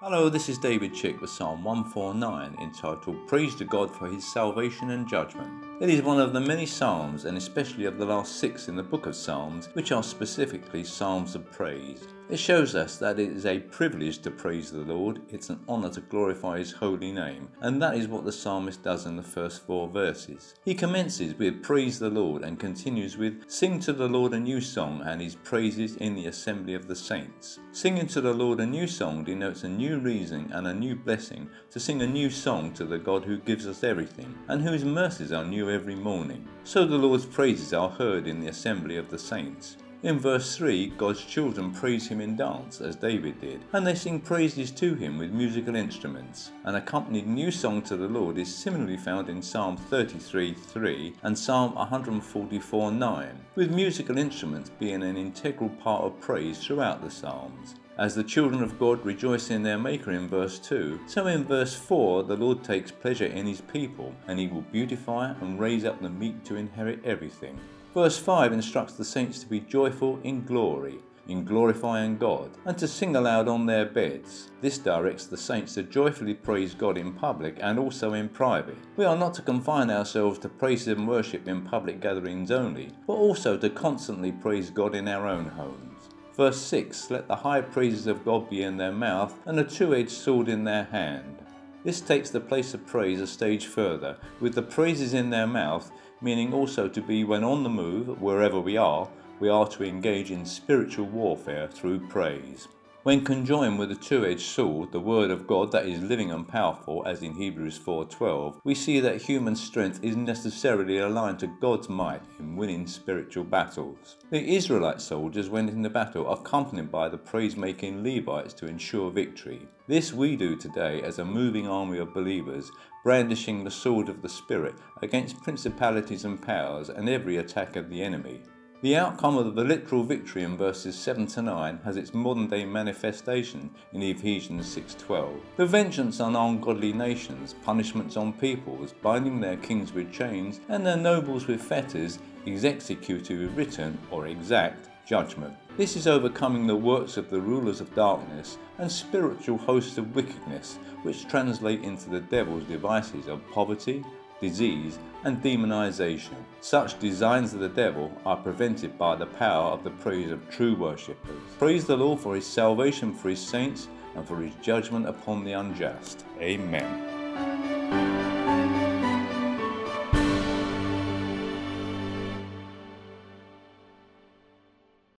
Hello, this is David Chick with Psalm 149 entitled Praise to God for His Salvation and Judgment. It is one of the many psalms, and especially of the last six in the book of Psalms, which are specifically psalms of praise. It shows us that it is a privilege to praise the Lord, it's an honour to glorify His holy name, and that is what the psalmist does in the first four verses. He commences with Praise the Lord and continues with Sing to the Lord a new song and His praises in the assembly of the saints. Singing to the Lord a new song denotes a new reason and a new blessing to sing a new song to the God who gives us everything and whose mercies are new every morning. So the Lord's praises are heard in the assembly of the saints. In verse 3, God's children praise him in dance, as David did, and they sing praises to him with musical instruments. An accompanied new song to the Lord is similarly found in Psalm 33 3 and Psalm 144 9, with musical instruments being an integral part of praise throughout the Psalms. As the children of God rejoice in their Maker in verse 2, so in verse 4 the Lord takes pleasure in his people, and he will beautify and raise up the meek to inherit everything. Verse 5 instructs the saints to be joyful in glory, in glorifying God, and to sing aloud on their beds. This directs the saints to joyfully praise God in public and also in private. We are not to confine ourselves to praise and worship in public gatherings only, but also to constantly praise God in our own homes. Verse 6 Let the high praises of God be in their mouth and a two edged sword in their hand. This takes the place of praise a stage further, with the praises in their mouth meaning also to be when on the move, wherever we are, we are to engage in spiritual warfare through praise. When conjoined with the two-edged sword, the word of God that is living and powerful, as in Hebrews 4:12, we see that human strength is necessarily aligned to God's might in winning spiritual battles. The Israelite soldiers went into battle accompanied by the praise-making Levites to ensure victory. This we do today as a moving army of believers, brandishing the sword of the Spirit against principalities and powers and every attack of the enemy. The outcome of the literal victory in verses 7 to 9 has its modern day manifestation in Ephesians 6:12. The vengeance on ungodly nations, punishments on peoples, binding their kings with chains and their nobles with fetters, is executed with written or exact judgment. This is overcoming the works of the rulers of darkness and spiritual hosts of wickedness, which translate into the devil's devices of poverty, disease, and demonization. Such designs of the devil are prevented by the power of the praise of true worshippers. Praise the Lord for his salvation for his saints and for his judgment upon the unjust. Amen.